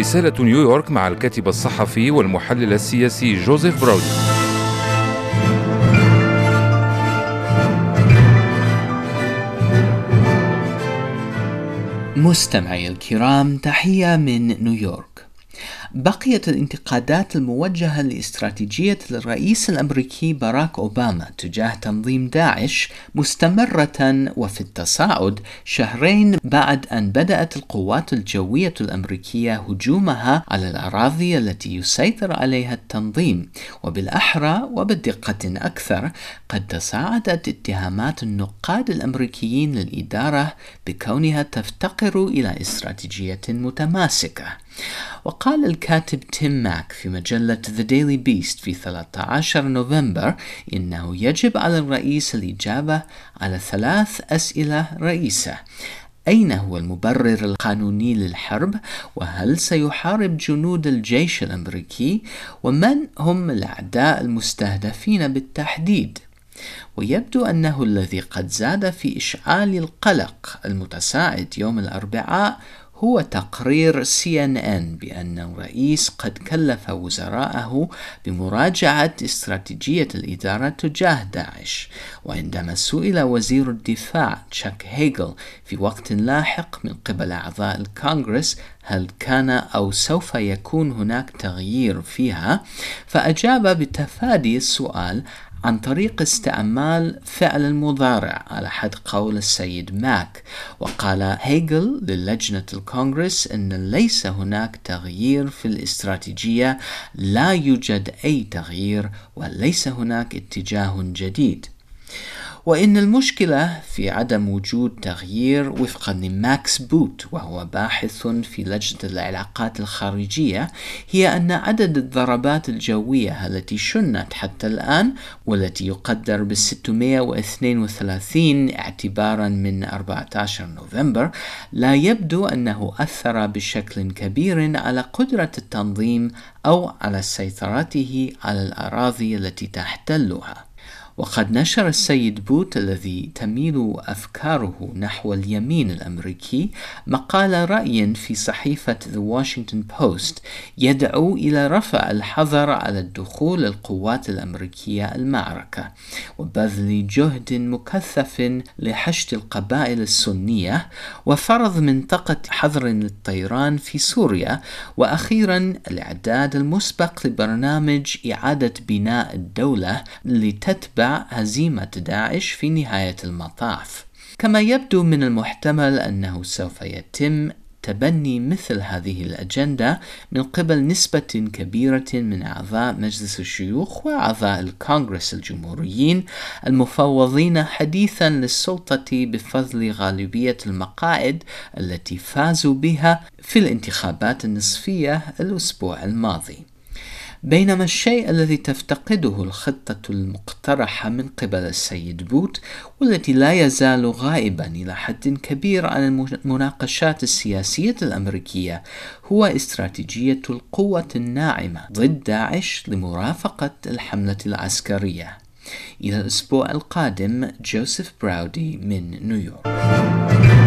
رسالة نيويورك مع الكاتب الصحفي والمحلل السياسي جوزيف براودي. مستمعي الكرام تحية من نيويورك. بقيت الانتقادات الموجهة لاستراتيجية الرئيس الأمريكي باراك أوباما تجاه تنظيم داعش مستمرة وفي التصاعد شهرين بعد أن بدأت القوات الجوية الأمريكية هجومها على الأراضي التي يسيطر عليها التنظيم وبالأحرى وبدقة أكثر قد تصاعدت اتهامات النقاد الأمريكيين للإدارة بكونها تفتقر إلى استراتيجية متماسكة. وقال الكاتب تيم ماك في مجلة The Daily Beast في 13 نوفمبر إنه يجب على الرئيس الإجابة على ثلاث أسئلة رئيسة أين هو المبرر القانوني للحرب؟ وهل سيحارب جنود الجيش الأمريكي؟ ومن هم الأعداء المستهدفين بالتحديد؟ ويبدو أنه الذي قد زاد في إشعال القلق المتساعد يوم الأربعاء هو تقرير سي ان ان بأن الرئيس قد كلف وزراءه بمراجعة استراتيجية الإدارة تجاه داعش. وعندما سئل وزير الدفاع تشاك هيجل في وقت لاحق من قبل أعضاء الكونغرس هل كان أو سوف يكون هناك تغيير فيها فأجاب بتفادي السؤال عن طريق استعمال فعل المضارع. على حد قول السيد ماك. وقال هيجل للجنة الكونغرس أن ليس هناك تغيير في الاستراتيجية. لا يوجد أي تغيير وليس هناك اتجاه جديد. وإن المشكلة في عدم وجود تغيير وفقا لماكس بوت وهو باحث في لجنة العلاقات الخارجية هي أن عدد الضربات الجوية التي شنت حتى الآن والتي يقدر بال 632 اعتبارا من 14 نوفمبر لا يبدو أنه أثر بشكل كبير على قدرة التنظيم أو على سيطرته على الأراضي التي تحتلها. وقد نشر السيد بوت الذي تميل أفكاره نحو اليمين الأمريكي مقال رأي في صحيفة The Washington Post يدعو إلى رفع الحظر على الدخول القوات الأمريكية المعركة وبذل جهد مكثف لحشد القبائل السنية وفرض منطقة حظر للطيران في سوريا وأخيرا الإعداد المسبق لبرنامج إعادة بناء الدولة لتتبع هزيمة داعش في نهاية المطاف كما يبدو من المحتمل أنه سوف يتم تبني مثل هذه الأجندة من قبل نسبة كبيرة من أعضاء مجلس الشيوخ وأعضاء الكونغرس الجمهوريين المفوضين حديثا للسلطة بفضل غالبية المقاعد التي فازوا بها في الانتخابات النصفية الأسبوع الماضي. بينما الشيء الذي تفتقده الخطة المقترحة من قبل السيد بوت والتي لا يزال غائبا إلى حد كبير عن المناقشات السياسية الأمريكية هو استراتيجية القوة الناعمة ضد داعش لمرافقة الحملة العسكرية. إلى الأسبوع القادم جوزيف براودي من نيويورك.